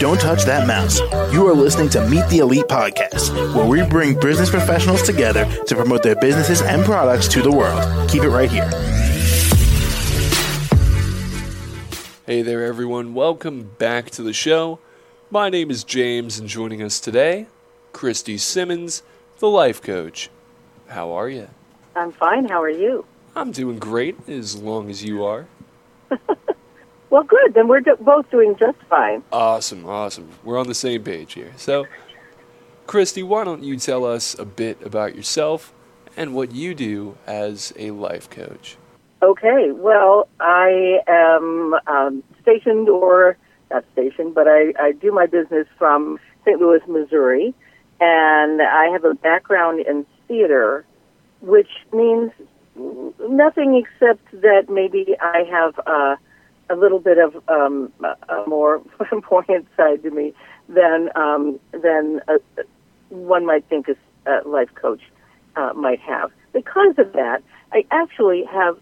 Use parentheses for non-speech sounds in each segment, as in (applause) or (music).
Don't touch that mouse. You are listening to Meet the Elite Podcast, where we bring business professionals together to promote their businesses and products to the world. Keep it right here. Hey there, everyone. Welcome back to the show. My name is James, and joining us today, Christy Simmons, the life coach. How are you? I'm fine. How are you? I'm doing great, as long as you are. (laughs) Well, good. Then we're do- both doing just fine. Awesome, awesome. We're on the same page here. So, Christy, why don't you tell us a bit about yourself and what you do as a life coach? Okay. Well, I am um, stationed or not stationed, but I, I do my business from St. Louis, Missouri, and I have a background in theater, which means nothing except that maybe I have uh, a little bit of um, a more (laughs) flamboyant side to me than um, than uh, one might think a, a life coach uh, might have. Because of that, I actually have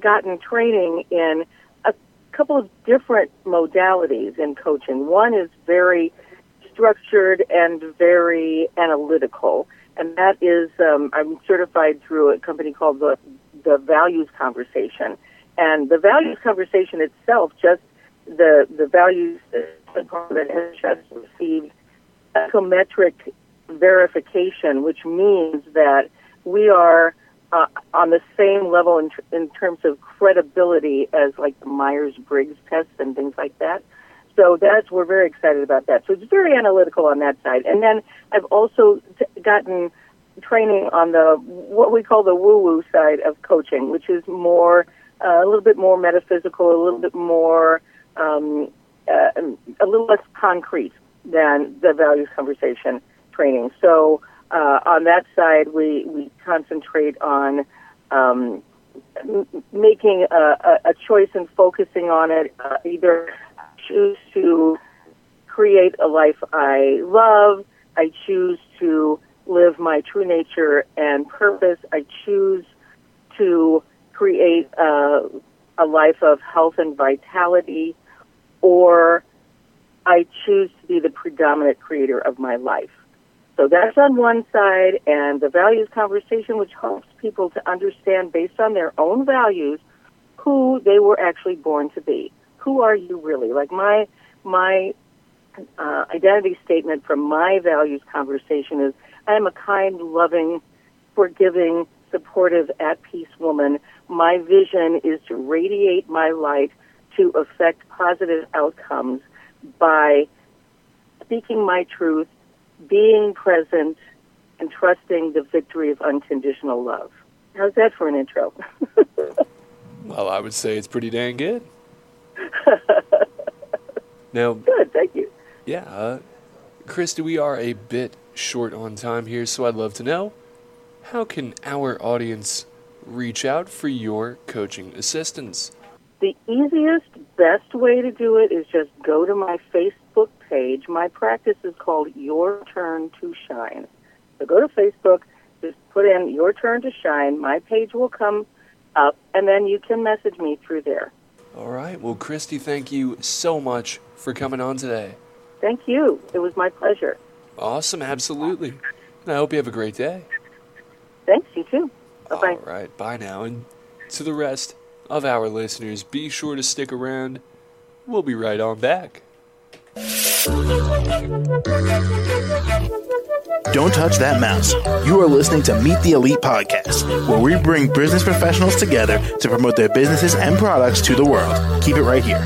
gotten training in a couple of different modalities in coaching. One is very structured and very analytical, and that is um, I'm certified through a company called the the Values Conversation, and the values conversation itself, just the the values that has just received psychometric verification, which means that we are uh, on the same level in, in terms of credibility as like the Myers Briggs test and things like that. So that's we're very excited about that. So it's very analytical on that side. And then I've also t- gotten training on the what we call the woo woo side of coaching, which is more uh, a little bit more metaphysical, a little bit more um, uh, a little less concrete than the values conversation training. So uh, on that side, we we concentrate on um, m- making a, a, choice and focusing on it. Uh, either choose to create a life I love. I choose to live my true nature and purpose. I choose to a, a life of health and vitality, or I choose to be the predominant creator of my life. So that's on one side, and the values conversation, which helps people to understand based on their own values who they were actually born to be. Who are you really? Like my my uh, identity statement from my values conversation is I am a kind, loving, forgiving, supportive, at peace woman. My vision is to radiate my light to affect positive outcomes by speaking my truth, being present, and trusting the victory of unconditional love. How's that for an intro? (laughs) well, I would say it's pretty dang good. (laughs) now, good, thank you. Yeah, uh, Christy, we are a bit short on time here, so I'd love to know how can our audience reach out for your coaching assistance? The easiest, best way to do it is just go to my Facebook page. My practice is called Your Turn to Shine. So go to Facebook, just put in Your Turn to Shine. My page will come up, and then you can message me through there. All right. Well, Christy, thank you so much for coming on today. Thank you. It was my pleasure. Awesome. Absolutely. And I hope you have a great day. Thanks, too. Bye-bye. All right, bye now. And to the rest of our listeners, be sure to stick around. We'll be right on back. Don't touch that mouse. You are listening to Meet the Elite Podcast, where we bring business professionals together to promote their businesses and products to the world. Keep it right here.